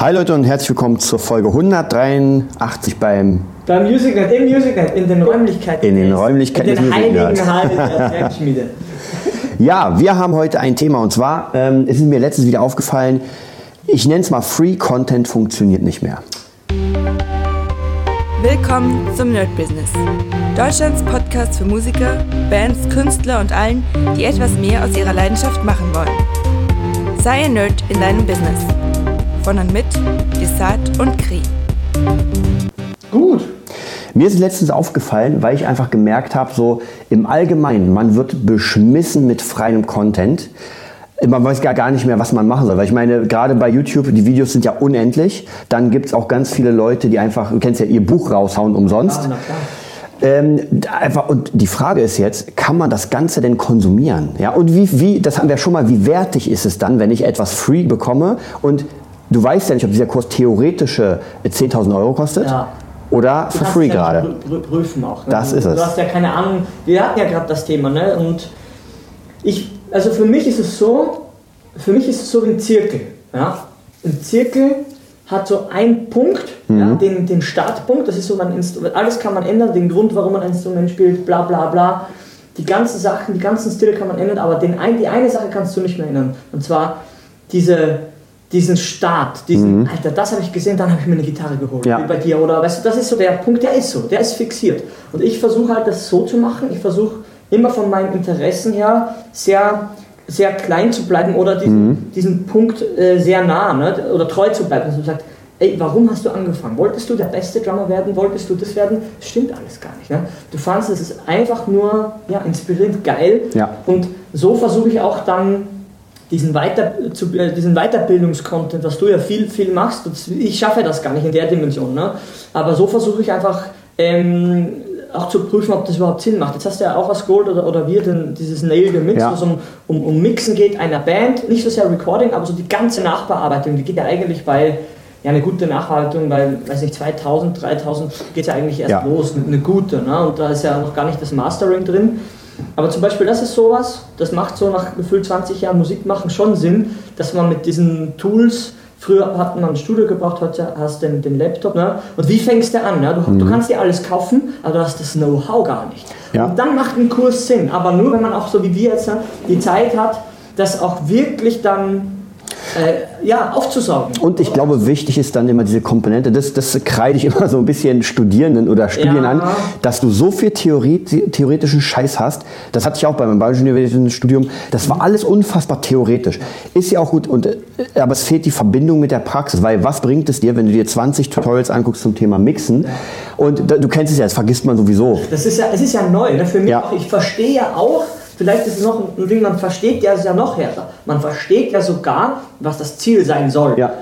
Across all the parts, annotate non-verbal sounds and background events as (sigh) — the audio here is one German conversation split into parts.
Hi Leute und herzlich willkommen zur Folge 183 beim beim MusicNet, im MusicNet, in den Räumlichkeiten. In den Räumlichkeiten in den heiligen Hallen der (laughs) Werkschmiede. Ja, wir haben heute ein Thema und zwar ähm, ist mir letztens wieder aufgefallen, ich nenne es mal Free Content funktioniert nicht mehr. Willkommen zum Nerd Business. Deutschlands Podcast für Musiker, Bands, Künstler und allen, die etwas mehr aus ihrer Leidenschaft machen wollen. Sei ein Nerd in deinem Business. Von und mit Desart und Kri. Gut. Mir ist letztens aufgefallen, weil ich einfach gemerkt habe, so im Allgemeinen, man wird beschmissen mit freiem Content. Man weiß gar, gar nicht mehr, was man machen soll. Weil ich meine, gerade bei YouTube, die Videos sind ja unendlich. Dann gibt es auch ganz viele Leute, die einfach, du kennst ja, ihr Buch raushauen umsonst. Ja, ähm, einfach, und die Frage ist jetzt, kann man das Ganze denn konsumieren? Ja, und wie, wie, das haben wir schon mal, wie wertig ist es dann, wenn ich etwas free bekomme und du weißt ja nicht, ob dieser Kurs theoretische 10.000 Euro kostet. Ja. Oder for free gerade. Prüfen auch. Ne? Das ist es. Du hast ja keine Ahnung. Wir hatten ja gerade das Thema, ne? Und ich, also für mich ist es so, für mich ist es so wie ein Zirkel. Ja? Ein Zirkel hat so einen Punkt, mhm. ja, den, den Startpunkt, das ist so Instrument. Alles kann man ändern, den Grund, warum man ein Instrument spielt, bla bla bla. Die ganzen Sachen, die ganzen Stile kann man ändern, aber den ein, die eine Sache kannst du nicht mehr ändern. Und zwar diese diesen Start, diesen, mhm. Alter, das habe ich gesehen, dann habe ich mir eine Gitarre geholt, ja. wie bei dir. Oder weißt du, das ist so der Punkt, der ist so, der ist fixiert. Und ich versuche halt das so zu machen, ich versuche immer von meinen Interessen her sehr, sehr klein zu bleiben oder diesen, mhm. diesen Punkt äh, sehr nah ne? oder treu zu bleiben. Also sagt, ey, warum hast du angefangen? Wolltest du der beste Drummer werden? Wolltest du das werden? Das stimmt alles gar nicht. Ne? Du fandest es ist einfach nur ja, inspirierend, geil. Ja. Und so versuche ich auch dann diesen, Weiter, äh, diesen Weiterbildungskontent, was du ja viel, viel machst, ich schaffe das gar nicht in der Dimension, ne? aber so versuche ich einfach ähm, auch zu prüfen, ob das überhaupt Sinn macht. Jetzt hast du ja auch als Gold oder, oder wir den, dieses Nail Mix, ja. wo es um, um, um Mixen geht einer Band, nicht so sehr Recording, aber so die ganze Nachbearbeitung, die geht ja eigentlich bei ja, eine gute Nachbearbeitung, bei, weiß nicht, 2000, 3000 geht ja eigentlich erst ja. los, eine gute, ne? und da ist ja noch gar nicht das Mastering drin. Aber zum Beispiel, das ist sowas, das macht so nach gefühlt 20 Jahren Musik machen schon Sinn, dass man mit diesen Tools, früher hat man ein Studio gebraucht, heute hast du den, den Laptop, ne? und wie fängst du an? Ne? Du, mhm. du kannst dir alles kaufen, aber du hast das Know-how gar nicht. Ja. Und dann macht ein Kurs Sinn, aber nur wenn man auch so wie wir jetzt ne, die Zeit hat, das auch wirklich dann äh, ja, aufzusaugen. Und ich glaube, wichtig ist dann immer diese Komponente, das, das kreide ich immer (laughs) so ein bisschen Studierenden oder Studien ja. an, dass du so viel Theorie, theoretischen Scheiß hast. Das hatte ich auch bei meinem Bayerischen Studium. Das war alles unfassbar theoretisch. Ist ja auch gut, und, äh, aber es fehlt die Verbindung mit der Praxis, weil was bringt es dir, wenn du dir 20 Tutorials anguckst zum Thema Mixen und du kennst es ja, das vergisst man sowieso. Das ist ja, es ist ja neu, ne? für mich ja. auch. Ich verstehe ja auch, Vielleicht ist es noch ein Ding, man versteht ja, es ja noch härter. Man versteht ja sogar, was das Ziel sein soll. Ja.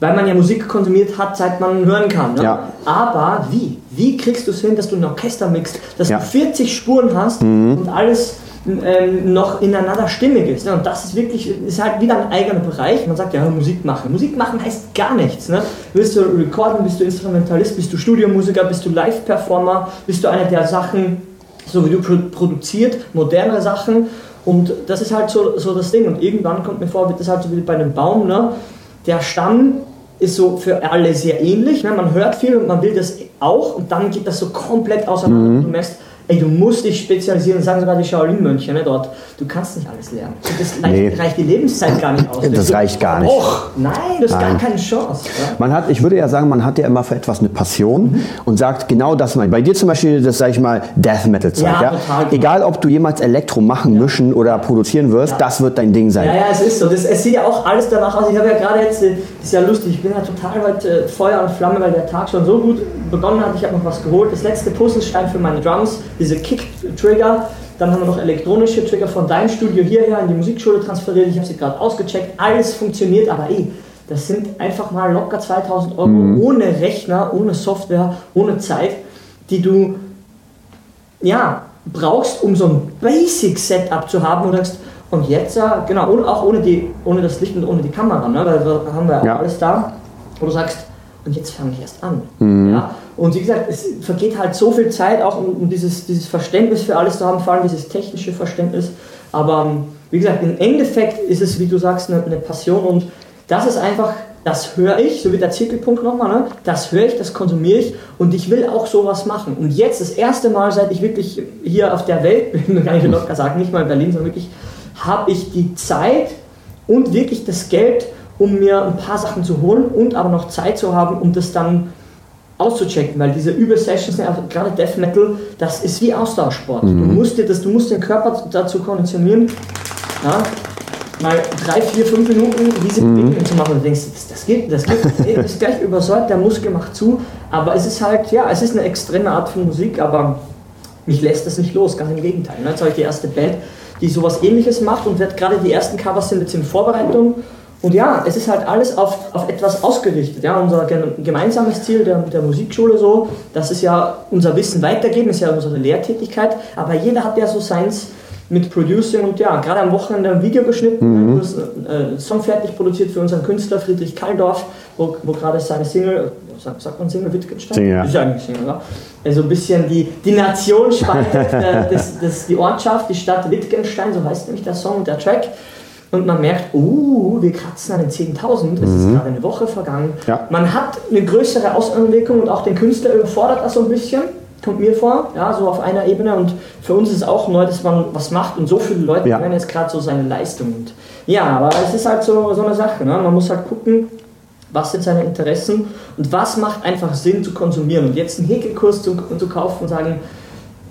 Weil man ja Musik konsumiert hat, seit man hören kann. Ne? Ja. Aber wie? Wie kriegst du es hin, dass du ein Orchester mixt, dass ja. du 40 Spuren hast mhm. und alles ähm, noch ineinander stimmig ist. Ne? Und das ist wirklich, ist halt wieder ein eigener Bereich. Man sagt ja, Musik machen. Musik machen heißt gar nichts. Ne? Willst du recorden, bist du Instrumentalist, bist du Studiomusiker, bist du Live-Performer, bist du einer der Sachen, so wie du produziert, moderne Sachen. Und das ist halt so, so das Ding. Und irgendwann kommt mir vor, wird das halt so wie bei einem Baum. Ne? Der Stamm ist so für alle sehr ähnlich. Ne? Man hört viel und man will das auch. Und dann geht das so komplett auseinander. Mhm. Du merkst, Ey, du musst dich spezialisieren, sagen sogar die Shaolin-Mönche ne, dort. Du kannst nicht alles lernen. Das nee. reicht die Lebenszeit gar nicht aus. Das reicht gar nicht. Och, nein, das ist gar keine Chance. Ja? Man hat, ich würde ja sagen, man hat ja immer für etwas eine Passion mhm. und sagt genau das mal. Bei dir zum Beispiel, das sage ich mal, Death Metal Zeug. Ja, ja? Total Egal, ob du jemals Elektro machen, mischen oder produzieren wirst, das wird dein Ding sein. Ja, ja, es ist so. Das, es sieht ja auch alles danach aus. Ich habe ja gerade jetzt, das ist ja lustig, ich bin ja total heute äh, Feuer und Flamme, weil der Tag schon so gut begonnen hat. Ich habe noch was geholt. Das letzte Puzzlestein für meine Drums, diese Kick Trigger. Dann haben wir noch elektronische Trigger von deinem Studio hierher in die Musikschule transferiert. Ich habe sie gerade ausgecheckt. Alles funktioniert, aber ey, das sind einfach mal locker 2000 Euro mhm. ohne Rechner, ohne Software, ohne Zeit, die du ja, brauchst, um so ein Basic-Setup zu haben. Und, sagst, und jetzt, genau, auch ohne, die, ohne das Licht und ohne die Kamera, ne, weil da haben wir ja. alles da. Wo du sagst, und jetzt fange ich erst an. Mhm. Ja? Und wie gesagt, es vergeht halt so viel Zeit auch, um, um, dieses, dieses Verständnis für alles zu haben, vor allem dieses technische Verständnis. Aber ähm, wie gesagt, im Endeffekt ist es, wie du sagst, eine, eine Passion und das ist einfach das höre ich, so wie der Zirkelpunkt nochmal, ne? das höre ich, das konsumiere ich und ich will auch sowas machen. Und jetzt das erste Mal, seit ich wirklich hier auf der Welt bin, (laughs) kann ich locker sagen, nicht mal in Berlin, sondern wirklich, habe ich die Zeit und wirklich das Geld, um mir ein paar Sachen zu holen und aber noch Zeit zu haben, um das dann auszuchecken, weil diese Übelsessions, gerade Death Metal, das ist wie Austauschsport. Mhm. Du, musst dir das, du musst den Körper dazu konditionieren, ja, mal drei, vier, fünf Minuten diese mhm. Bewegungen zu machen und du denkst, das, das geht, das geht, das ist gleich übersäuert, der Muskel macht zu, aber es ist halt, ja, es ist eine extreme Art von Musik, aber mich lässt das nicht los, ganz im Gegenteil. Ne? Jetzt habe ich die erste Band, die sowas ähnliches macht und wird gerade die ersten Covers sind jetzt in Vorbereitung und ja, es ist halt alles auf, auf etwas ausgerichtet. Ja, unser gemeinsames Ziel der, der Musikschule so, das ist ja unser Wissen weitergeben, ist ja unsere Lehrtätigkeit, aber jeder hat ja so seins mit Producing und ja, gerade am Wochenende ein Video geschnitten, mhm. einen äh, Song fertig produziert für unseren Künstler Friedrich Kalldorf, wo, wo gerade seine Single, sagt, sagt man Single Wittgenstein? Single, ja. Ist ja eigentlich Single, ja. Also ein bisschen die, die Nation spaltet, äh, (laughs) das, das, die Ortschaft, die Stadt Wittgenstein, so heißt nämlich der Song und der Track und man merkt, oh, wir kratzen an den 10.000, es ist mhm. gerade eine Woche vergangen. Ja. Man hat eine größere Außenwirkung und auch den Künstler überfordert das so ein bisschen, kommt mir vor, ja, so auf einer Ebene. Und für uns ist auch neu, dass man was macht und so viele Leute ja. hören jetzt gerade so seine Leistung. Und ja, aber es ist halt so, so eine Sache, ne? man muss halt gucken, was sind seine Interessen und was macht einfach Sinn zu konsumieren. Und jetzt einen Häkelkurs zu, zu kaufen und sagen,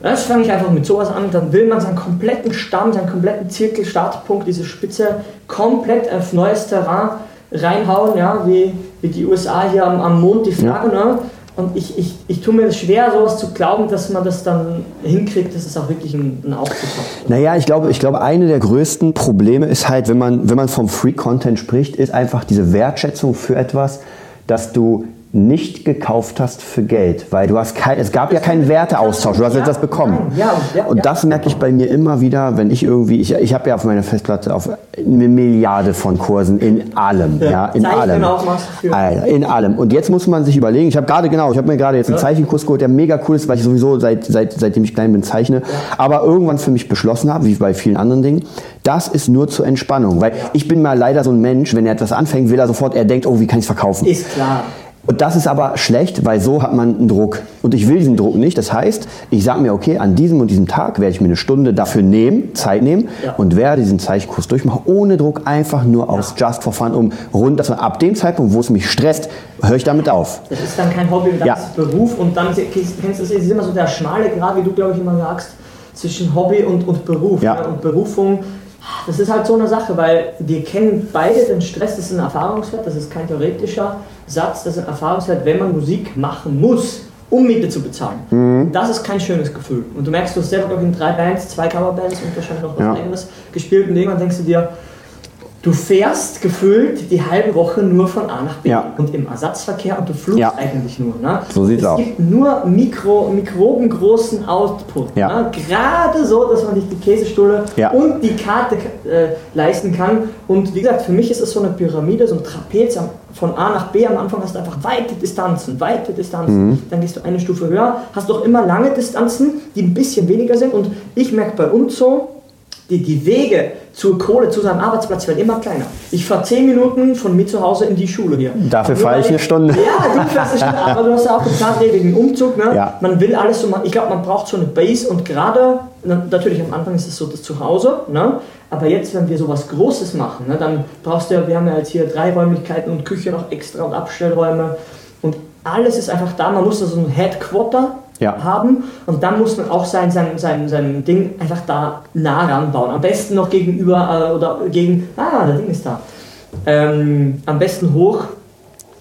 das fange ich einfach mit sowas an, dann will man seinen kompletten Stamm, seinen kompletten Zirkel, Startpunkt, diese Spitze komplett auf neues Terrain reinhauen, ja, wie, wie die USA hier am, am Mond die Flagge. Ja. Ne? Und ich, ich, ich tue mir schwer, sowas zu glauben, dass man das dann hinkriegt, dass es auch wirklich ein, ein Aufzug hat. Naja, ich glaube, ich glaube, eine der größten Probleme ist halt, wenn man, wenn man vom Free Content spricht, ist einfach diese Wertschätzung für etwas, dass du nicht gekauft hast für Geld, weil du hast kein, es gab ja keinen Werteaustausch, du hast ja, etwas bekommen. Ja, ja, und das merke ich bei mir immer wieder, wenn ich irgendwie, ich, ich habe ja auf meiner Festplatte auf eine Milliarde von Kursen in allem, ja, in allem, in allem. Und jetzt muss man sich überlegen, ich habe gerade genau, ich habe mir gerade jetzt einen Zeichenkurs geholt, der mega cool ist, weil ich sowieso seit, seit seitdem ich klein bin zeichne, aber irgendwann für mich beschlossen habe, wie bei vielen anderen Dingen, das ist nur zur Entspannung, weil ich bin mal leider so ein Mensch, wenn er etwas anfängt, will er sofort, er denkt, oh, wie kann ich es verkaufen? Ist klar. Und das ist aber schlecht, weil so hat man einen Druck. Und ich will diesen Druck nicht. Das heißt, ich sage mir, okay, an diesem und diesem Tag werde ich mir eine Stunde dafür nehmen, Zeit nehmen ja. und werde diesen Zeichenkurs durchmachen, ohne Druck, einfach nur aus ja. Just for Fun, um rund, dass man ab dem Zeitpunkt, wo es mich stresst, höre ich damit auf. Das ist dann kein Hobby, das ja. ist Beruf. Und dann kennst du, es ist immer so der schmale Grad, wie du, glaube ich, immer sagst, zwischen Hobby und, und Beruf. Ja. Und Berufung das ist halt so eine Sache, weil wir kennen beide den Stress, das ist ein Erfahrungswert, das ist kein theoretischer Satz, das ist ein Erfahrungswert, wenn man Musik machen muss, um Miete zu bezahlen. Mhm. Das ist kein schönes Gefühl. Und du merkst, du hast selber, glaube ich, in drei Bands, zwei Coverbands und wahrscheinlich noch was ja. eigenes gespielt und irgendwann denkst du dir, Du fährst gefühlt die halbe Woche nur von A nach B ja. und im Ersatzverkehr und du flugst ja. eigentlich nur. Ne? So sieht's aus. Es gibt nur Mikro, mikrobengroßen Output. Ja. Ne? Gerade so, dass man sich die Käsestulle und die Karte äh, leisten kann. Und wie gesagt, für mich ist es so eine Pyramide, so ein Trapez. Von A nach B am Anfang hast du einfach weite Distanzen, weite Distanzen. Mhm. Dann gehst du eine Stufe höher, hast doch immer lange Distanzen, die ein bisschen weniger sind. Und ich merke bei uns so, die, die Wege zur Kohle, zu seinem Arbeitsplatz werden immer kleiner. Ich fahre zehn Minuten von mir zu Hause in die Schule hier. Dafür fahre ich eine Stunde. Ja, du fährst eine Stunde, aber du hast ja auch geplant, wegen Umzug. Ne? Ja. Man will alles so machen. Ich glaube, man braucht so eine Base und gerade, natürlich am Anfang ist es so das Zuhause, ne? aber jetzt, wenn wir sowas Großes machen, ne, dann brauchst du ja, wir haben ja jetzt hier drei Räumlichkeiten und Küche noch extra und Abstellräume und alles ist einfach da. Man muss da so ein Headquarter ja. haben. Und dann muss man auch sein, sein, sein, sein Ding einfach da nah ranbauen. Am besten noch gegenüber äh, oder gegen, ah, der Ding ist da. Ähm, am besten hoch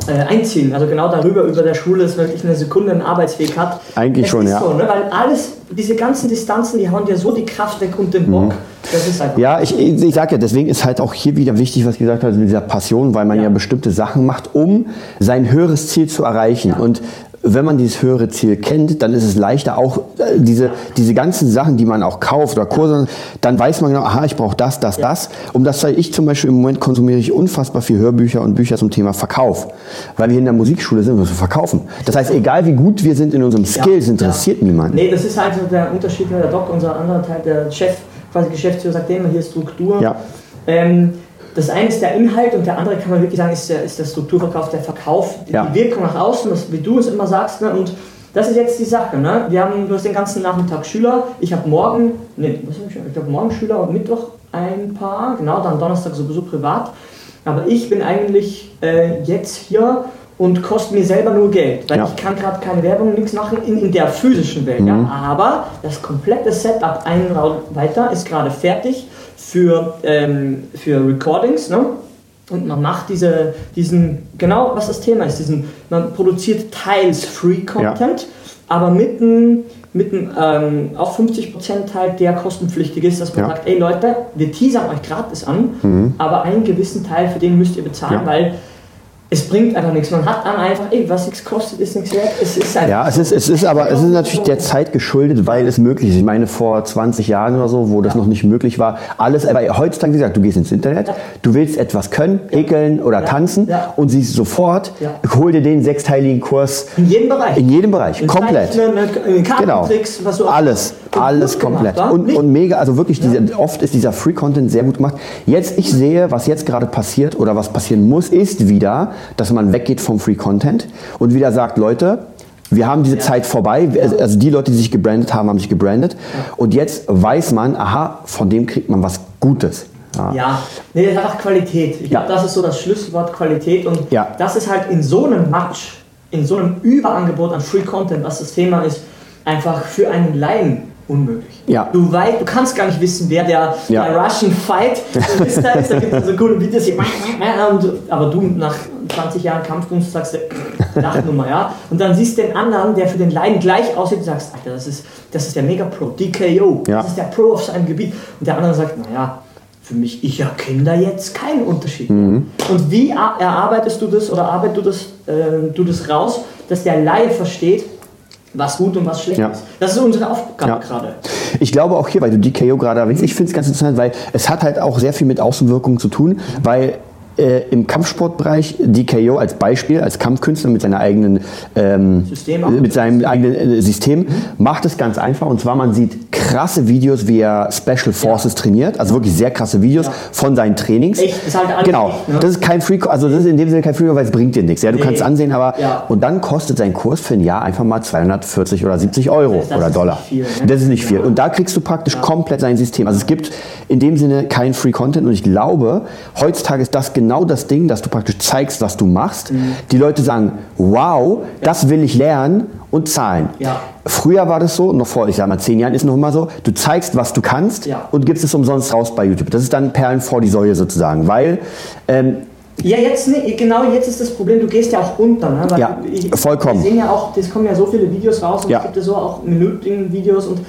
äh, einziehen. Also genau darüber, über der Schule, dass wirklich eine Sekunde einen Arbeitsweg hat. Eigentlich es schon, ja. So, ne? Weil alles, diese ganzen Distanzen, die hauen dir so die Kraft weg und den Bock. Mhm. Das ist halt ja, ich, ich sage ja, deswegen ist halt auch hier wieder wichtig, was gesagt hat, mit dieser Passion, weil man ja, ja bestimmte Sachen macht, um sein höheres Ziel zu erreichen. Ja. Und wenn man dieses höhere Ziel kennt, dann ist es leichter auch äh, diese, diese ganzen Sachen, die man auch kauft oder Kurse, dann weiß man genau, aha, ich brauche das, das, ja. das. Um das sei ich zum Beispiel im Moment konsumiere ich unfassbar viel Hörbücher und Bücher zum Thema Verkauf, weil wir in der Musikschule sind, müssen wir verkaufen. Das heißt, egal wie gut wir sind in unserem Skills, ja. interessiert ja. niemanden. Nee, das ist halt so der Unterschied, der Doc, unser anderer Teil, der Chef, quasi Geschäftsführer, sagt immer hier Struktur. Ja. Ähm, das eine ist der Inhalt und der andere kann man wirklich sagen, ist der, ist der Strukturverkauf, der Verkauf, Ja. die Wirkung nach außen, das, wie du es immer sagst. Ne? Und das ist jetzt die Sache. Ne? Wir haben du hast den ganzen Nachmittag Schüler. Ich habe morgen, nee, was hab ich, ich glaube morgen Schüler und Mittwoch ein paar, genau, dann Donnerstag sowieso privat. Aber ich bin eigentlich äh, jetzt hier und koste mir selber nur Geld, weil Ja. ich kann gerade keine Werbung, nichts machen in, in der physischen Welt. Ja? Aber das komplette Setup einen Raum weiter ist gerade fertig für, ähm, für Recordings. Ne? Und man macht diese, diesen, genau was das Thema ist, diesen, man produziert teils Free Content, aber mit einem, mit einem ähm, auch 50% Teil, der kostenpflichtig ist, dass man Ja. sagt, ey Leute, wir teasern euch gratis an, aber einen gewissen Teil, für den müsst ihr bezahlen, Ja. weil es bringt einfach nichts. Man hat dann einfach, ey, was nichts kostet, ist nichts wert. Es ist einfach Ja, es ist, es ist aber es ist natürlich der Zeit geschuldet, weil es möglich ist. Ich meine, vor 20 Jahren oder so, wo das noch nicht möglich war, alles, aber heutzutage, wie gesagt, du gehst ins Internet, du willst etwas können, häkeln oder Ja. tanzen Ja. und siehst sofort, Ja. hol dir den sechsteiligen Kurs in jedem Bereich. in jedem Bereich, In komplett. Zeichnen, Genau. Was du Alles, alles gemacht, komplett. wa? Und, und mega, also wirklich, diese, oft ist dieser Free-Content sehr gut gemacht. Jetzt, ich sehe, was jetzt gerade passiert oder was passieren muss, ist wieder, dass man weggeht vom Free-Content und wieder sagt, Leute, wir haben diese Zeit vorbei. Also- die Leute, die sich gebrandet haben, haben sich gebrandet. Und jetzt weiß man, aha, von dem kriegt man was Gutes. Ja. Ja, nee, das ist einfach Qualität. Ich Ja. glaube, das ist so das Schlüsselwort Qualität und Ja. das ist halt in so einem Match, in so einem Überangebot an Free Content, was das Thema ist, einfach für einen Laien unmöglich. Ja. Du weißt, du kannst gar nicht wissen, wer der, Ja. der Russian Fight (laughs) ist. Da, gibt es so coole Videos, und, aber du nach 20 Jahren Kampfkunst sagst, du, (laughs) Lachnummer, ja. Und dann siehst du den anderen, der für den Laien gleich aussieht und sagst, Alter, das ist, das ist der Mega-Pro, DKO, Ja. das ist der Pro auf seinem Gebiet. Und der andere sagt, naja, für mich, ich erkenne da jetzt keinen Unterschied. Mhm. Und wie er- erarbeitest du das oder arbeitest du das, äh, du das raus, dass der Laie versteht, was gut und was schlecht Ja. ist? Das ist unsere Aufgabe Ja. gerade. Ich glaube auch hier, weil du DKO gerade erwähnst, ich finde es ganz interessant, weil es hat halt auch sehr viel mit Außenwirkungen zu tun, weil äh, im Kampfsportbereich DKO als Beispiel, als Kampfkünstler mit seiner eigenen ähm, mit seinem eigenen äh, System macht es ganz einfach und zwar man sieht krasse Videos, wie er Special Forces trainiert, also wirklich sehr krasse Videos Ja. von seinen Trainings. Echt, ist halt genau. echt, ne? Das ist kein Free, also das ist in dem Sinne kein Free, weil es bringt dir nichts. Ja, du Nee. kannst ansehen, aber Ja. und dann kostet sein Kurs für ein Jahr einfach mal 240 oder 70 Euro Das- das oder Dollar. viel, ne? Das ist nicht viel. Und da kriegst du praktisch komplett sein System. Also es gibt in dem Sinne kein Free Content und ich glaube, heutzutage ist das genau das Ding, dass du praktisch zeigst, was du machst. Mhm. Die Leute sagen, wow, das will ich lernen und zahlen. Ja. Früher war das so, noch vor, ich sag mal, zehn Jahren ist noch immer so, du zeigst, was du kannst Ja. und gibst es umsonst raus bei YouTube. Das ist dann Perlen vor die Säue sozusagen, weil ähm, Ja, jetzt nee, genau jetzt ist das Problem, du gehst ja auch unter. Ne? Weil Ja, vollkommen. Wir sehen ja auch, es kommen ja so viele Videos raus und Ja. es gibt ja so auch minütigen Videos und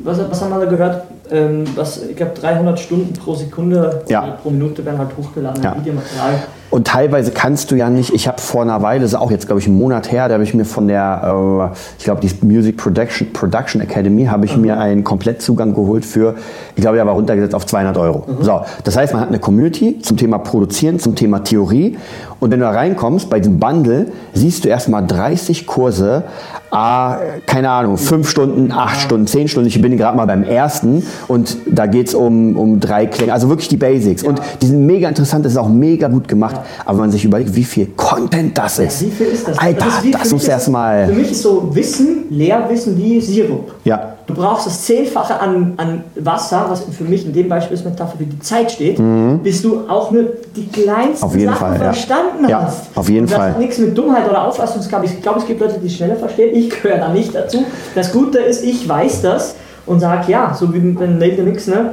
was, was haben wir da gehört? Ähm, was, ich glaube 300 Stunden pro Sekunde Ja. pro Minute werden halt hochgeladen, Ja. Videomaterial. Und teilweise kannst du ja nicht, ich habe vor einer Weile, das ist auch jetzt glaube ich einen Monat her, da habe ich mir von der, äh, ich glaube die Music Production, Production Academy, habe ich mir einen Komplettzugang geholt für, ich glaube der war runtergesetzt auf 200 Euro. So, das heißt man hat eine Community zum Thema Produzieren, zum Thema Theorie und wenn du da reinkommst, bei diesem Bundle, siehst du erstmal 30 Kurse, ah, keine Ahnung, 5 Stunden, 8 Stunden, 10 Stunden, ich bin gerade mal beim ersten und da geht es um, um drei Klänge, also wirklich die Basics und die sind mega interessant, das ist auch mega gut gemacht, aber wenn man sich überlegt, wie viel Content das ist, Wie viel ist das? Alter, ist wie- das, für mich muss ist- erstmal, Für mich ist so Wissen, Lehrwissen wie Sirup. ja, Du brauchst das Zehnfache an, an Wasser, was für mich in dem Beispielsmetapher für die Zeit steht, bis du auch nur die kleinsten Mhm. Auf jeden Sachen Fall, ja. verstanden Ja, hast. auf jeden Und das Fall. hat nichts mit Dummheit oder Auffassungsgabe. Ich glaube, es gibt Leute, die schneller verstehen. Ich gehöre da nicht dazu. Das Gute ist, ich weiß das und sage, ja, so wie Nail the Mix, ne?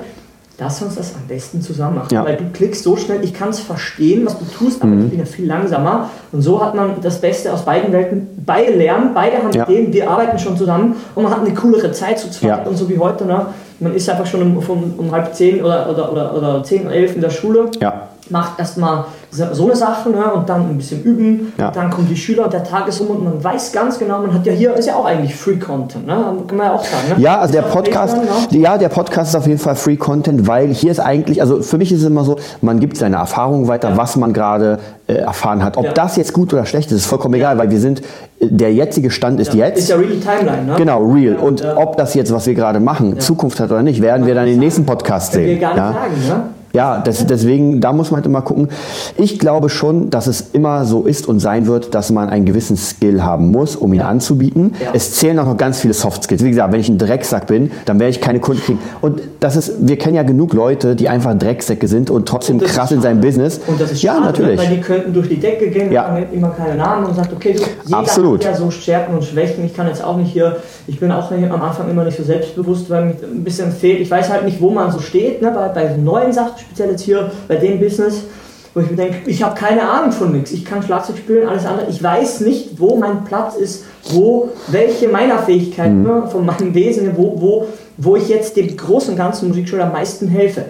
Lass uns das am besten zusammen machen. Ja. Mhm. Weil du klickst so schnell, ich kann es verstehen, was du tust, aber ich bin ja viel langsamer. Und so hat man das Beste aus beiden Welten. Beide lernen, beide haben Ja. Ideen, wir arbeiten schon zusammen und man hat eine coolere Zeit zu zweit. Ja. Und so wie heute, ne? man ist einfach schon um, um, um halb zehn oder, oder, oder, oder zehn, elf in der Schule. ja. Macht erstmal so so eine Sache ne? und dann ein bisschen üben. Ja. Dann kommen die Schüler und der Tag ist um und man weiß ganz genau, man hat ja hier, ist ja auch eigentlich Free Content, ne? kann man ja auch sagen. Ne? Ja, also der Podcast, echt, ne? ja, der Podcast ist auf jeden Fall Free Content, weil hier ist eigentlich, also für mich ist es immer so, man gibt seine Erfahrungen weiter, Ja. was man gerade äh, erfahren hat. Ob Ja. das jetzt gut oder schlecht ist, ist vollkommen egal, weil wir sind, äh, der jetzige Stand ist jetzt. Ist ja really Timeline, ne? Genau, real. Und, ob das jetzt, was wir gerade machen, Zukunft hat oder nicht, werden wir dann im nächsten Podcast Können wir sehen. gar nicht sagen, ne? Ja, das, deswegen, da muss man halt immer gucken. Ich glaube schon, dass es immer so ist und sein wird, dass man einen gewissen Skill haben muss, um ihn Ja. anzubieten. Ja. Es zählen auch noch ganz viele Soft Skills. Wie gesagt, wenn ich ein Drecksack bin, dann werde ich keine Kunden kriegen. Und das ist, wir kennen ja genug Leute, die einfach Drecksäcke sind und trotzdem Und krass in seinem. Business. Und das ist ja, schade, natürlich. weil die könnten durch die Decke gehen, Ja. man immer keine Namen und sagt, okay, du, jeder Absolut. hat ja so Stärken und Schwächen. Ich kann jetzt auch nicht hier, ich bin auch am Anfang immer nicht so selbstbewusst, weil mir ein bisschen fehlt. Ich weiß halt nicht, wo man so steht, ne, bei, bei neuen Sachen, speziell jetzt hier bei dem Business, wo ich mir denke, ich habe keine Ahnung von nichts. Ich kann Schlagzeug spielen, alles andere. Ich weiß nicht, wo mein Platz ist, wo, welche meiner Fähigkeiten, ne, von meinem Wesen, wo, wo, wo ich jetzt dem großen und ganzen Musikschule am meisten helfe.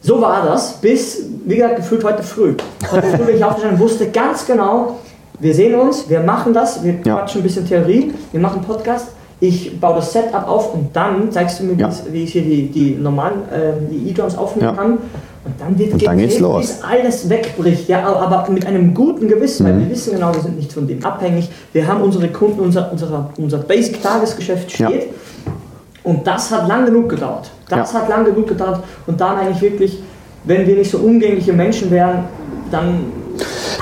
So war das bis, wie gesagt, gefühlt heute früh. Heute früh bin ich aufgestanden wusste ganz genau, wir sehen uns, wir machen das, wir Ja. quatschen ein bisschen Theorie, wir machen Podcast, ich baue das Setup auf und dann zeigst du mir, wie Ja. wie ich hier die, die normalen die E-Drums aufnehmen Ja. kann. Und dann wird Und dann geht's los. bis alles wegbricht, ja, aber mit einem guten Gewissen, weil Mhm. wir wissen genau, wir sind nicht von dem abhängig. Wir haben unsere Kunden, unser, unser, unser Basic-Tagesgeschäft Ja. steht. Und das hat lang genug gedauert. Das Ja. hat lang genug gedauert. Und dann eigentlich wirklich, wenn wir nicht so umgängliche Menschen wären, dann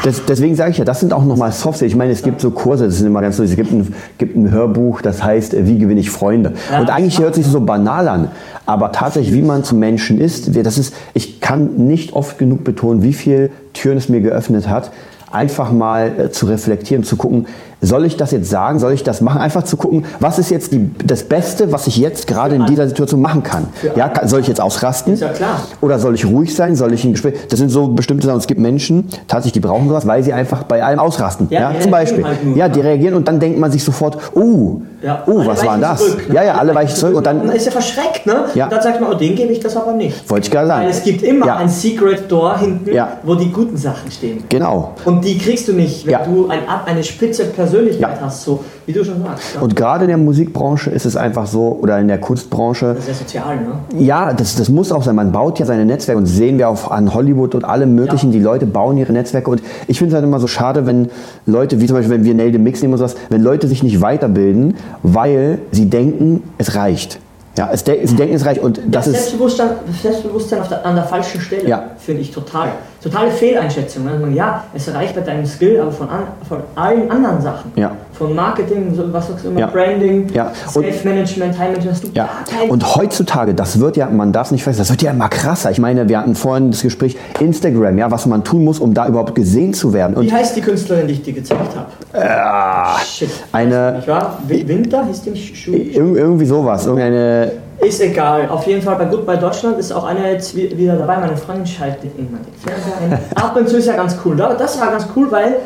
Das, deswegen sage ich ja, das sind auch nochmal Soft Skills. Ich meine, es gibt so Kurse, das sind immer ganz lustig. Es gibt ein, gibt ein Hörbuch, das heißt, äh, wie gewinne ich Freunde? Ja. Und eigentlich hört sich so banal an. Aber tatsächlich, wie man zum Menschen ist, das ist, ich kann nicht oft genug betonen, wie viel Türen es mir geöffnet hat, einfach mal äh, zu reflektieren, zu gucken, soll ich das jetzt sagen, soll ich das machen? Einfach zu gucken, was ist jetzt die, das Beste, was ich jetzt gerade in dieser Situation machen kann? Ja, soll ich jetzt ausrasten? Ist ja klar. Oder soll ich ruhig sein? Soll ich ein Gespräch? Das sind so bestimmte Sachen. Es gibt Menschen, tatsächlich, die brauchen sowas, weil sie einfach bei allem ausrasten. Ja, Ja, zum Beispiel. halt nur, ja, die reagieren und dann denkt man sich sofort, oh, Ja, oh, was war das? zurück, ne? Ja, ja, alle weichen zurück und man dann (laughs) ist ja verschreckt, ne? Ja. Und dann sagt man, oh, den gebe ich das aber nicht. wollte ich gerade sagen. Weil es gibt immer ja, ein Secret Door hinten, Ja. wo die guten Sachen stehen. Genau. Und die kriegst du nicht, wenn Ja. du ein, eine spitze Persönlichkeit hast, so wie du schon sagst. Und gerade in der Musikbranche ist es einfach so, oder in der Kunstbranche, das ist ja sozial, ne? Ja, das, das muss auch sein. Man baut ja seine Netzwerke und sehen wir auch an Hollywood und allem möglichen. Die Leute bauen ihre Netzwerke und ich finde es halt immer so schade, wenn Leute, wie zum Beispiel, wenn wir Nail the Mix nehmen und sowas, wenn Leute sich nicht weiterbilden, weil sie denken, es reicht. Ja, es de sie denken, es reicht und das ja, ist, Selbstbewusstsein, Selbstbewusstsein auf der, an der falschen Stelle, Ja. finde ich total. Totale Fehleinschätzung. Man, ja, es reicht bei deinem Skill, aber von, an, von allen anderen Sachen. Ja. Von Marketing, so, was sagst du immer, Ja. Branding, Ja. Self-Management, Time-Management, du ja. Und heutzutage, das wird ja, man darf es nicht vergessen, das wird ja immer krasser. Ich meine, wir hatten vorhin das Gespräch Instagram, ja, was man tun muss, um da überhaupt gesehen zu werden. Und Wie heißt die Künstlerin, die ich dir gezeigt habe? Shit. eine, Nicht wahr? Wi- Winter hieß die nicht Schuh? ir irgendwie sowas, irgendeine, Ist egal. Auf jeden Fall bei Goodbye Deutschland ist auch eine jetzt wi- wieder dabei. Meine Freundin schaltet immer den Fernseher ein. (laughs) Ab und zu ist ja ganz cool. Da- Das war ganz cool, weil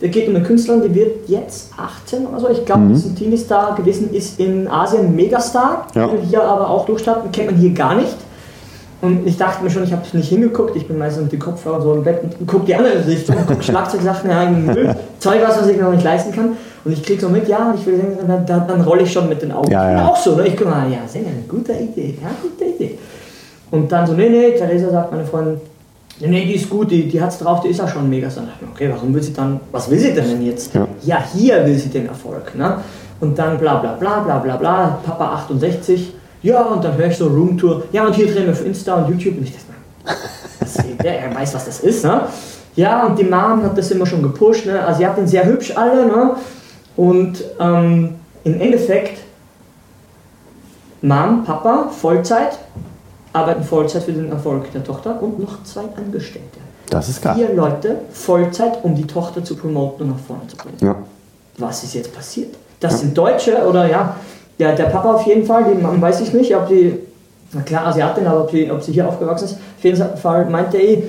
es geht um eine Künstlerin, die wird jetzt 18 oder so. Ich glaube, Mhm. ist ein Teenie-Star gewesen, ist in Asien Megastar. Ja. Hier aber auch durchstarten, kennt man hier gar nicht. Und ich dachte mir schon, ich habe nicht hingeguckt. Ich bin meistens mit den Kopfhörern so im Bett und gucke die andere Richtung und gucke Schlagzeugsachen, ja, Müll, Zeug, was, was ich mir noch nicht leisten kann. Und ich kriege so mit, ja, ich will singen, dann, dann, dann rolle ich schon mit den Augen. Ja, ja. auch so, ne? Ich gucke mal, ja, singen, gute Idee, ja, gute Idee. Und dann so, nee, nee, Theresa sagt meine Freundin, nee, nee, die ist gut, die, die hat's drauf, die ist ja schon mega. Dann dachte ich mir, okay, warum will sie dann, was will sie denn, denn jetzt? Ja. hier will sie den Erfolg, ne? Und dann bla bla bla bla bla bla, Papa 68, ja, und dann höre ich so Roomtour, ja, und hier drehen wir für Insta und YouTube. Und ich dachte der, er weiß, was das ist, ne? Ja, und die Mom hat das immer schon gepusht, ne? Also, ihr habt den sehr hübsch alle, ne? Und ähm, im Endeffekt, Mom, Papa, Vollzeit, arbeiten Vollzeit für den Erfolg der Tochter und noch zwei Angestellte. das ist klar. Vier Leute Vollzeit, um die Tochter zu promoten und nach vorne zu bringen. Ja. Was ist jetzt passiert? Das sind Deutsche oder ja, der, der Papa auf jeden Fall, die Mom weiß ich nicht, ob die, na klar Asiatin, aber ob sie, ob sie hier aufgewachsen ist. Auf jeden Fall meinte eh,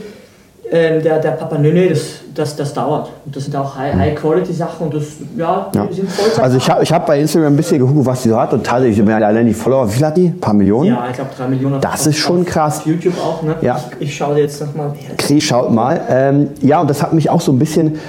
ähm, der, der Papa, nee, nee, das, das, das dauert. Und das sind auch High-Quality-Sachen und das, ja, Ja. sind Vollzeit. Also ich habe ich hab bei Instagram ein bisschen geguckt, was die so hat und tatsächlich, ich meine, allein die Follower, wie viel hat die? Ein paar Millionen? ja, ich glaube drei Millionen. Das auf- ist schon auf- krass. Auf YouTube auch, ne? Ja. Ich, ich schaue jetzt nochmal. Krie, schaut mal. Ähm, ja, und das hat mich auch so ein bisschen.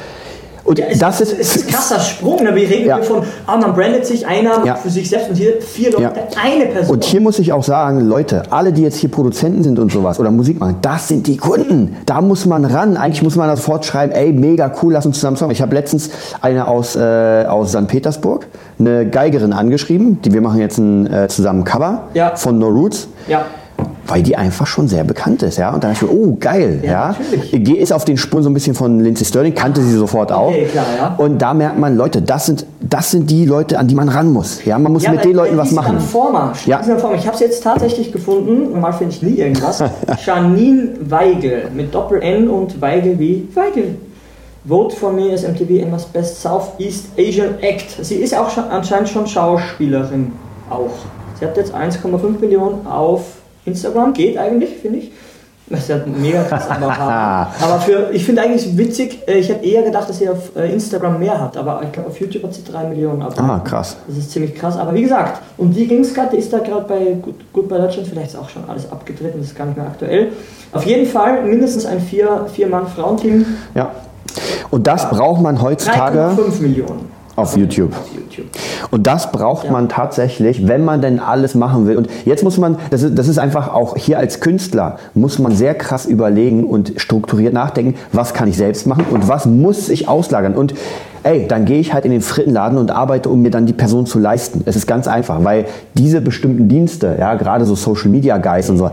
Und Ja, es, das ist. es ist ein krasser Sprung. Ne? Wir reden Ja. hier von, ah, man brandet sich einer Ja. für sich selbst und hier vier Leute, eine Person. Und hier muss ich auch sagen, Leute, alle, die jetzt hier Produzenten sind und sowas oder Musik machen, das sind die Kunden. Da muss man ran. Eigentlich muss man sofort schreiben, ey, mega cool, lass uns zusammen Song. Ich habe letztens eine aus, äh, aus St. Petersburg, eine Geigerin angeschrieben, die wir machen jetzt ein, äh, zusammen Cover von No Roots. ja. Weil die einfach schon sehr bekannt ist, ja. Und dann dachte ich mir, oh geil, ja. ja. Ist auf den Spuren so ein bisschen von Lindsay Sterling, kannte sie sofort auch. Okay, klar, ja. Und da merkt man, Leute, das sind, das sind die Leute, an die man ran muss. Ja, man muss ja, mit den Leuten was machen. Ja. Ich habe es jetzt tatsächlich gefunden. Normal finde ich nie irgendwas. (laughs) Janine Weigel mit Doppel N und Weigel wie Weigel. Vote for me as MTV Emma's Best Southeast Asian Act. Sie ist auch schon, anscheinend schon Schauspielerin auch. Sie hat jetzt 1,5 Millionen auf Instagram, geht eigentlich, finde ich. Das ist ja mega krass, aber, (laughs) aber für, ich finde eigentlich witzig, äh, ich hätte eher gedacht, dass sie auf äh, Instagram mehr hat, aber ich glaube auf YouTube hat sie 3 Millionen Abonnenten. Ah, krass. Das ist ziemlich krass, aber wie gesagt, um die ging es gerade, ist da gerade bei Gut, Gut bei Deutschland, vielleicht ist auch schon alles abgetreten, das ist gar nicht mehr aktuell. Auf jeden Fall mindestens ein Vier-Mann-Frauenteam. Ja. Und das ja. braucht man heutzutage. 5 Millionen. Auf YouTube. Und das braucht ja. man tatsächlich, wenn man denn alles machen will. Und jetzt muss man, das ist, das ist einfach auch hier als Künstler, muss man sehr krass überlegen und strukturiert nachdenken, was kann ich selbst machen und was muss ich auslagern. Und ey, dann gehe ich halt in den Frittenladen und arbeite, um mir dann die Person zu leisten. Es ist ganz einfach, weil diese bestimmten Dienste, ja, gerade so Social Media Guys und so,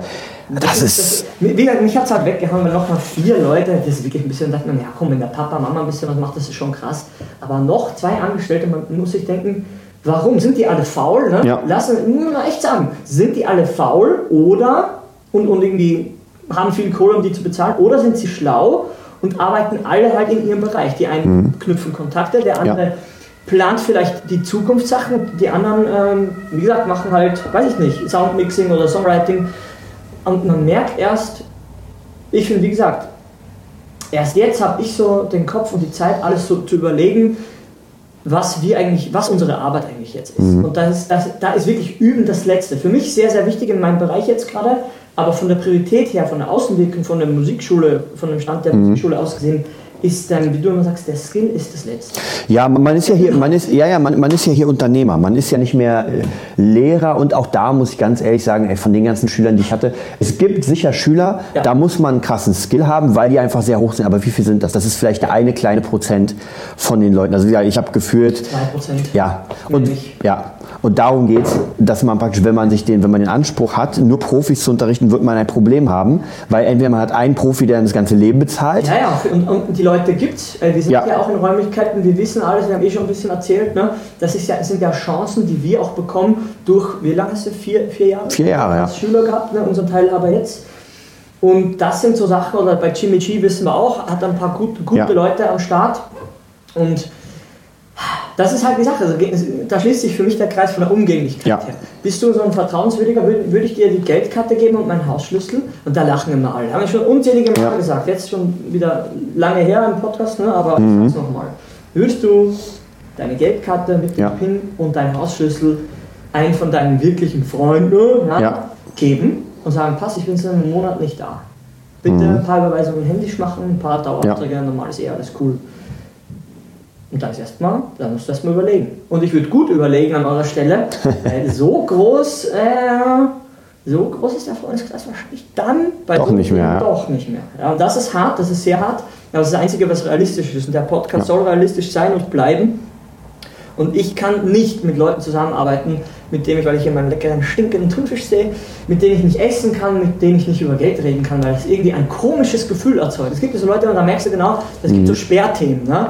das, das ist. Das, wie gesagt, mich hat es halt weggehauen, weil noch mal vier Leute, das ist wirklich ein bisschen, dachte man, ja komm, wenn der Papa, Mama ein bisschen was macht, das ist schon krass. Aber noch zwei Angestellte, man muss sich denken, warum? Sind die alle faul? Ne? Ja. Lassen, nur mal echt sagen, sind die alle faul oder und, und irgendwie haben viel Kohle, um die zu bezahlen, oder sind sie schlau und arbeiten alle halt in ihrem Bereich? Die einen mhm. knüpfen Kontakte, der andere. Ja plant vielleicht die Zukunftssachen, die anderen, ähm, wie gesagt, machen halt, weiß ich nicht, Soundmixing oder Songwriting. Und man merkt erst, ich finde, wie gesagt, erst jetzt habe ich so den Kopf und die Zeit, alles so zu überlegen, was wir eigentlich, was unsere Arbeit eigentlich jetzt ist. Mhm. Und das ist, das, da ist wirklich Üben das Letzte. Für mich sehr, sehr wichtig in meinem Bereich jetzt gerade, aber von der Priorität her, von der Außenwirkung, von der Musikschule, von dem Stand der mhm. Musikschule aus gesehen, ist dann, wie du immer sagst, der Skill ist das Letzte. Ja, man ist ja hier, man ist, ja, ja, man, man ist ja hier Unternehmer. Man ist ja nicht mehr äh, Lehrer und auch da muss ich ganz ehrlich sagen, ey, von den ganzen Schülern, die ich hatte, es gibt sicher Schüler, ja. da muss man einen krassen Skill haben, weil die einfach sehr hoch sind. Aber wie viel sind das? Das ist vielleicht der eine kleine Prozent von den Leuten. Also ja, ich habe gefühlt. Zwei Prozent. Ja. Und, ja. Und darum geht es, dass man praktisch, wenn man sich den, wenn man den Anspruch hat, nur Profis zu unterrichten, wird man ein Problem haben, weil entweder man hat einen Profi, der das ganze Leben bezahlt. Ja, ja, und, und die Leute gibt es. Äh, wir sind ja. ja. auch in Räumlichkeiten, wir wissen alles, wir haben eh schon ein bisschen erzählt. Ne? Das, ist ja, sind ja Chancen, die wir auch bekommen durch, wie lange hast du? Vier, vier Jahre? Vier Jahre, ja. Als Schüler gehabt, ne? unser Teil aber jetzt. Und das sind so Sachen, oder bei Jimmy G wissen wir auch, hat ein paar gut, gute ja. Leute am Start. Und das ist halt die Sache. Also, da schließt sich für mich der Kreis von der Umgänglichkeit ja. her. Bist du so ein Vertrauenswürdiger, würde ich dir die Geldkarte geben und meinen Hausschlüssel? Und da lachen immer alle. Haben wir schon unzählige Mal ja. gesagt. Jetzt schon wieder lange her im Podcast, ne? aber mhm. ich sag's nochmal. Würdest du deine Geldkarte mit dem ja. PIN und deinen Hausschlüssel einen von deinen wirklichen Freunden ja, geben und sagen, pass, ich bin seit einem Monat nicht da. Bitte mhm. ein paar Überweisungen händisch machen, ein paar Daueraufträge, normal ist eh alles cool. Und dann ist erstmal, dann musst du erstmal überlegen. Und ich würde gut überlegen an eurer Stelle, (laughs) äh, so groß, äh, so groß ist der Freundeskreis wahrscheinlich dann bei doch nicht mehr. Doch nicht mehr. Ja, und das ist hart, das ist sehr hart. Aber das ist das Einzige, was realistisch ist. Und der Podcast ja. soll realistisch sein und bleiben. Und ich kann nicht mit Leuten zusammenarbeiten, mit denen ich, weil ich hier meinen leckeren, stinkenden Thunfisch sehe, mit denen ich nicht essen kann, mit denen ich nicht über Geld reden kann, weil es irgendwie ein komisches Gefühl erzeugt. Es gibt so Leute, und da merkst du genau, es gibt mhm. so Sperrthemen. Ne?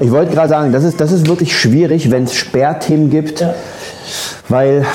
Ich wollte gerade sagen, das ist, das ist wirklich schwierig, wenn es Sperrthemen gibt, ja. weil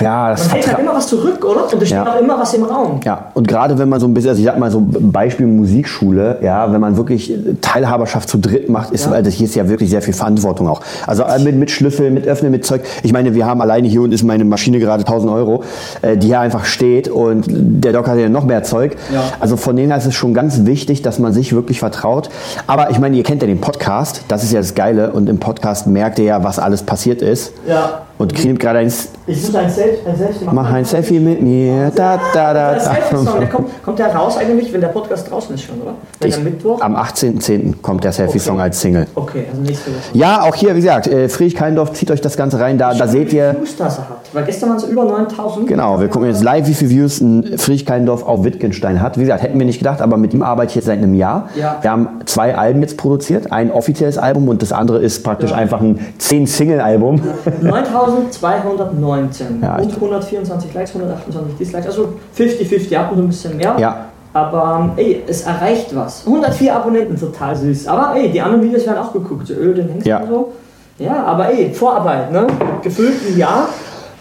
ja, das Man hält halt immer was zurück, oder? Und es steht auch immer was im Raum. Ja, und gerade wenn man so ein bisschen, also ich sag mal so Beispiel Musikschule, ja, wenn man wirklich Teilhaberschaft zu dritt macht, ist, ja. also hier ist ja wirklich sehr viel Verantwortung auch. Also äh, mit, mit Schlüssel, mit Öffnen, mit Zeug. Ich meine, wir haben alleine hier und ist meine Maschine gerade 1000 Euro, äh, die hier einfach steht und der Doc hat ja noch mehr Zeug. Ja. Also von dem her ist es schon ganz wichtig, dass man sich wirklich vertraut. Aber ich meine, ihr kennt ja den Podcast, das ist ja das Geile und im Podcast merkt ihr ja, was alles passiert ist. Ja. Und kriegt gerade ein. Ich muss ein Selfie, ein Selfie machen. Mach ein Selfie mit mir. Da, da, da, da. Der kommt, kommt der raus eigentlich, wenn der Podcast draußen ist schon, oder? Wenn ich, Mittwoch? Am 18.10. kommt der Selfie-Song okay. als Single. Okay, also nächste Woche. Ja, auch hier, wie gesagt, äh, Friedrich Keindorf, zieht euch das Ganze rein. Da, da seht ihr. Views das hat. Weil gestern waren es über 9000. Genau, wir gucken jetzt live, wie viele Views ein Friedrich Keindorf auf Wittgenstein hat. Wie gesagt, hätten wir nicht gedacht, aber mit ihm arbeite ich jetzt seit einem Jahr. Ja. Wir haben zwei Alben jetzt produziert. Ein offizielles Album und das andere ist praktisch ja. einfach ein 10-Single-Album. Ja. 9000 1219 Ja, und 124 Likes, 128 Dislikes, also 50-50, ab und ein bisschen mehr. Ja. Aber ey, es erreicht was. 104 Abonnenten, total süß. Aber ey, die anderen Videos werden auch geguckt, so Öl, den Hengst Ja. und so. Ja, aber ey, Vorarbeit, ne? Gefüllt ein Jahr.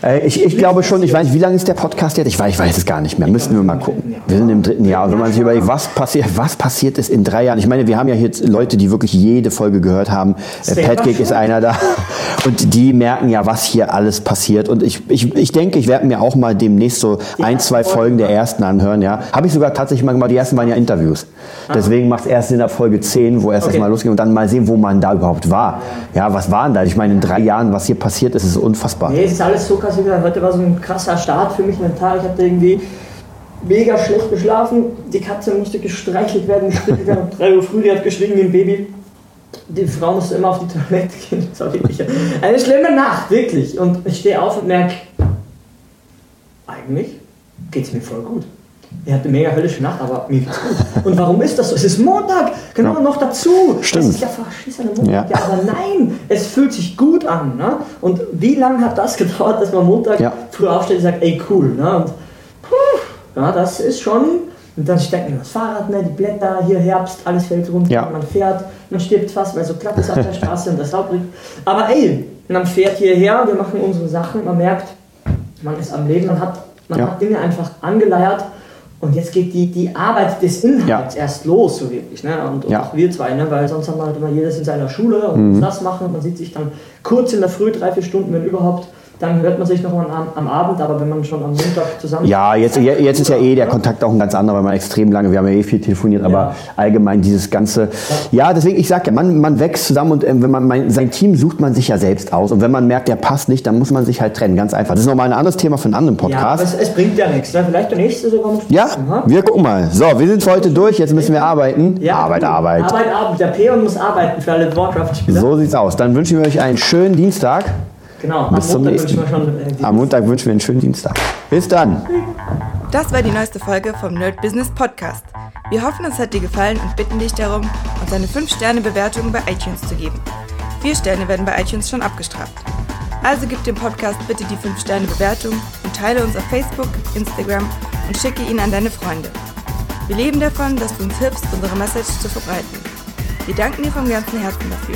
Äh, Ich, ich glaube schon, ich weiß nicht, wie lange ist der Podcast jetzt? Ich weiß, ich weiß es gar nicht mehr. Müssten wir mal gucken. Wir sind im dritten Jahr. Und wenn man sich überlegt, was passiert, was passiert ist in drei Jahren. Ich meine, wir haben ja jetzt Leute, die wirklich jede Folge gehört haben. Äh, Sehr Pat Gig ist einer da. Und die merken ja, was hier alles passiert. Und ich, ich, ich denke, ich werde mir auch mal demnächst so ein, zwei Folgen der ersten anhören. Ja, Habe ich sogar tatsächlich mal gemacht. Die ersten waren ja Interviews. Deswegen macht es erst in der Folge 10, wo erst Okay. das mal losging und dann mal sehen, wo man da überhaupt war. Ja, was war denn da? Ich meine, in drei Jahren, was hier passiert ist, ist unfassbar. Nee, es ist alles so krass. Wie gesagt, Heute war so ein krasser Start für mich mental. Ich hatte irgendwie mega schlecht geschlafen. Die Katze musste gestreichelt werden, gestrickelt werden. Um 3 Uhr früh, die hat geschrien wie ein Baby. Die Frau musste immer auf die Toilette gehen. (laughs) Das war wirklich eine schlimme Nacht, wirklich. Und ich stehe auf und merke, eigentlich geht es mir voll gut. Ich hatte eine mega höllische Nacht, aber mir geht's gut. Und warum ist das so? Es ist Montag, genau, noch dazu. Stimmt. Es ist ja verschissener Montag. Ja. Ja. aber nein, es fühlt sich gut an. Ne? Und wie lange hat das (laughs) gedauert, dass man Montag Ja. früh aufsteht und sagt, ey cool. Ne? Und puh, ja, das ist schon. Und dann steckt man das Fahrrad, ne? die Blätter, hier Herbst, alles fällt runter, Ja. man fährt, man stirbt fast, weil so glatt ist auf der Straße und das Laub liegt. Aber ey, man fährt hierher, wir machen unsere Sachen, man merkt, man ist am Leben, man hat, man Ja. hat Dinge einfach angeleiert und jetzt geht die, die Arbeit des Inhalts erst los, so wirklich. Ne? Und, und Ja. Mhm. auch wir zwei, ne? weil sonst haben wir halt immer jedes in seiner Schule und muss das machen und man sieht sich dann kurz in der Früh, drei, vier Stunden, wenn überhaupt, dann hört man sich noch mal am, am Abend, aber wenn man schon am Montag zusammen Ja, jetzt, je- jetzt ist ja eh der Kontakt auch ein ganz anderer, weil man extrem lange, wir haben ja eh viel telefoniert, aber Ja. allgemein dieses ganze, ja, deswegen, ich sag ja, man, man wächst zusammen und äh, wenn man, mein, sein Team sucht man sich ja selbst aus und wenn man merkt, der passt nicht, dann muss man sich halt trennen, ganz einfach. Das ist nochmal ein anderes Thema für einen anderen Ja, aber Podcast. es, es bringt ja nichts. Ne? Vielleicht der nächste sogar noch. Ja, Aha. wir gucken mal. So, wir sind für heute durch, jetzt müssen wir arbeiten. Ja, Arbeit, cool. Arbeit. Arbeit, Arbeit. Der Peon muss arbeiten für alle Warcraft-Spieler. So sieht's aus. Dann wünschen wir euch einen schönen Dienstag. Genau, am Bis zum Montag nächsten wünschen wir schon. Äh, Am Montag wünschen wir einen schönen Dienstag. Bis dann. Das war die neueste Folge vom Nerd Business Podcast. Wir hoffen, es hat dir gefallen und bitten dich darum, uns eine 5-Sterne-Bewertung bei iTunes zu geben. 4 Sterne werden bei iTunes schon abgestraft. Also gib dem Podcast bitte die 5-Sterne-Bewertung und teile uns auf Facebook, Instagram und schicke ihn an deine Freunde. Wir leben davon, dass du uns hilfst, unsere Message zu verbreiten. Wir danken dir vom ganzen Herzen dafür.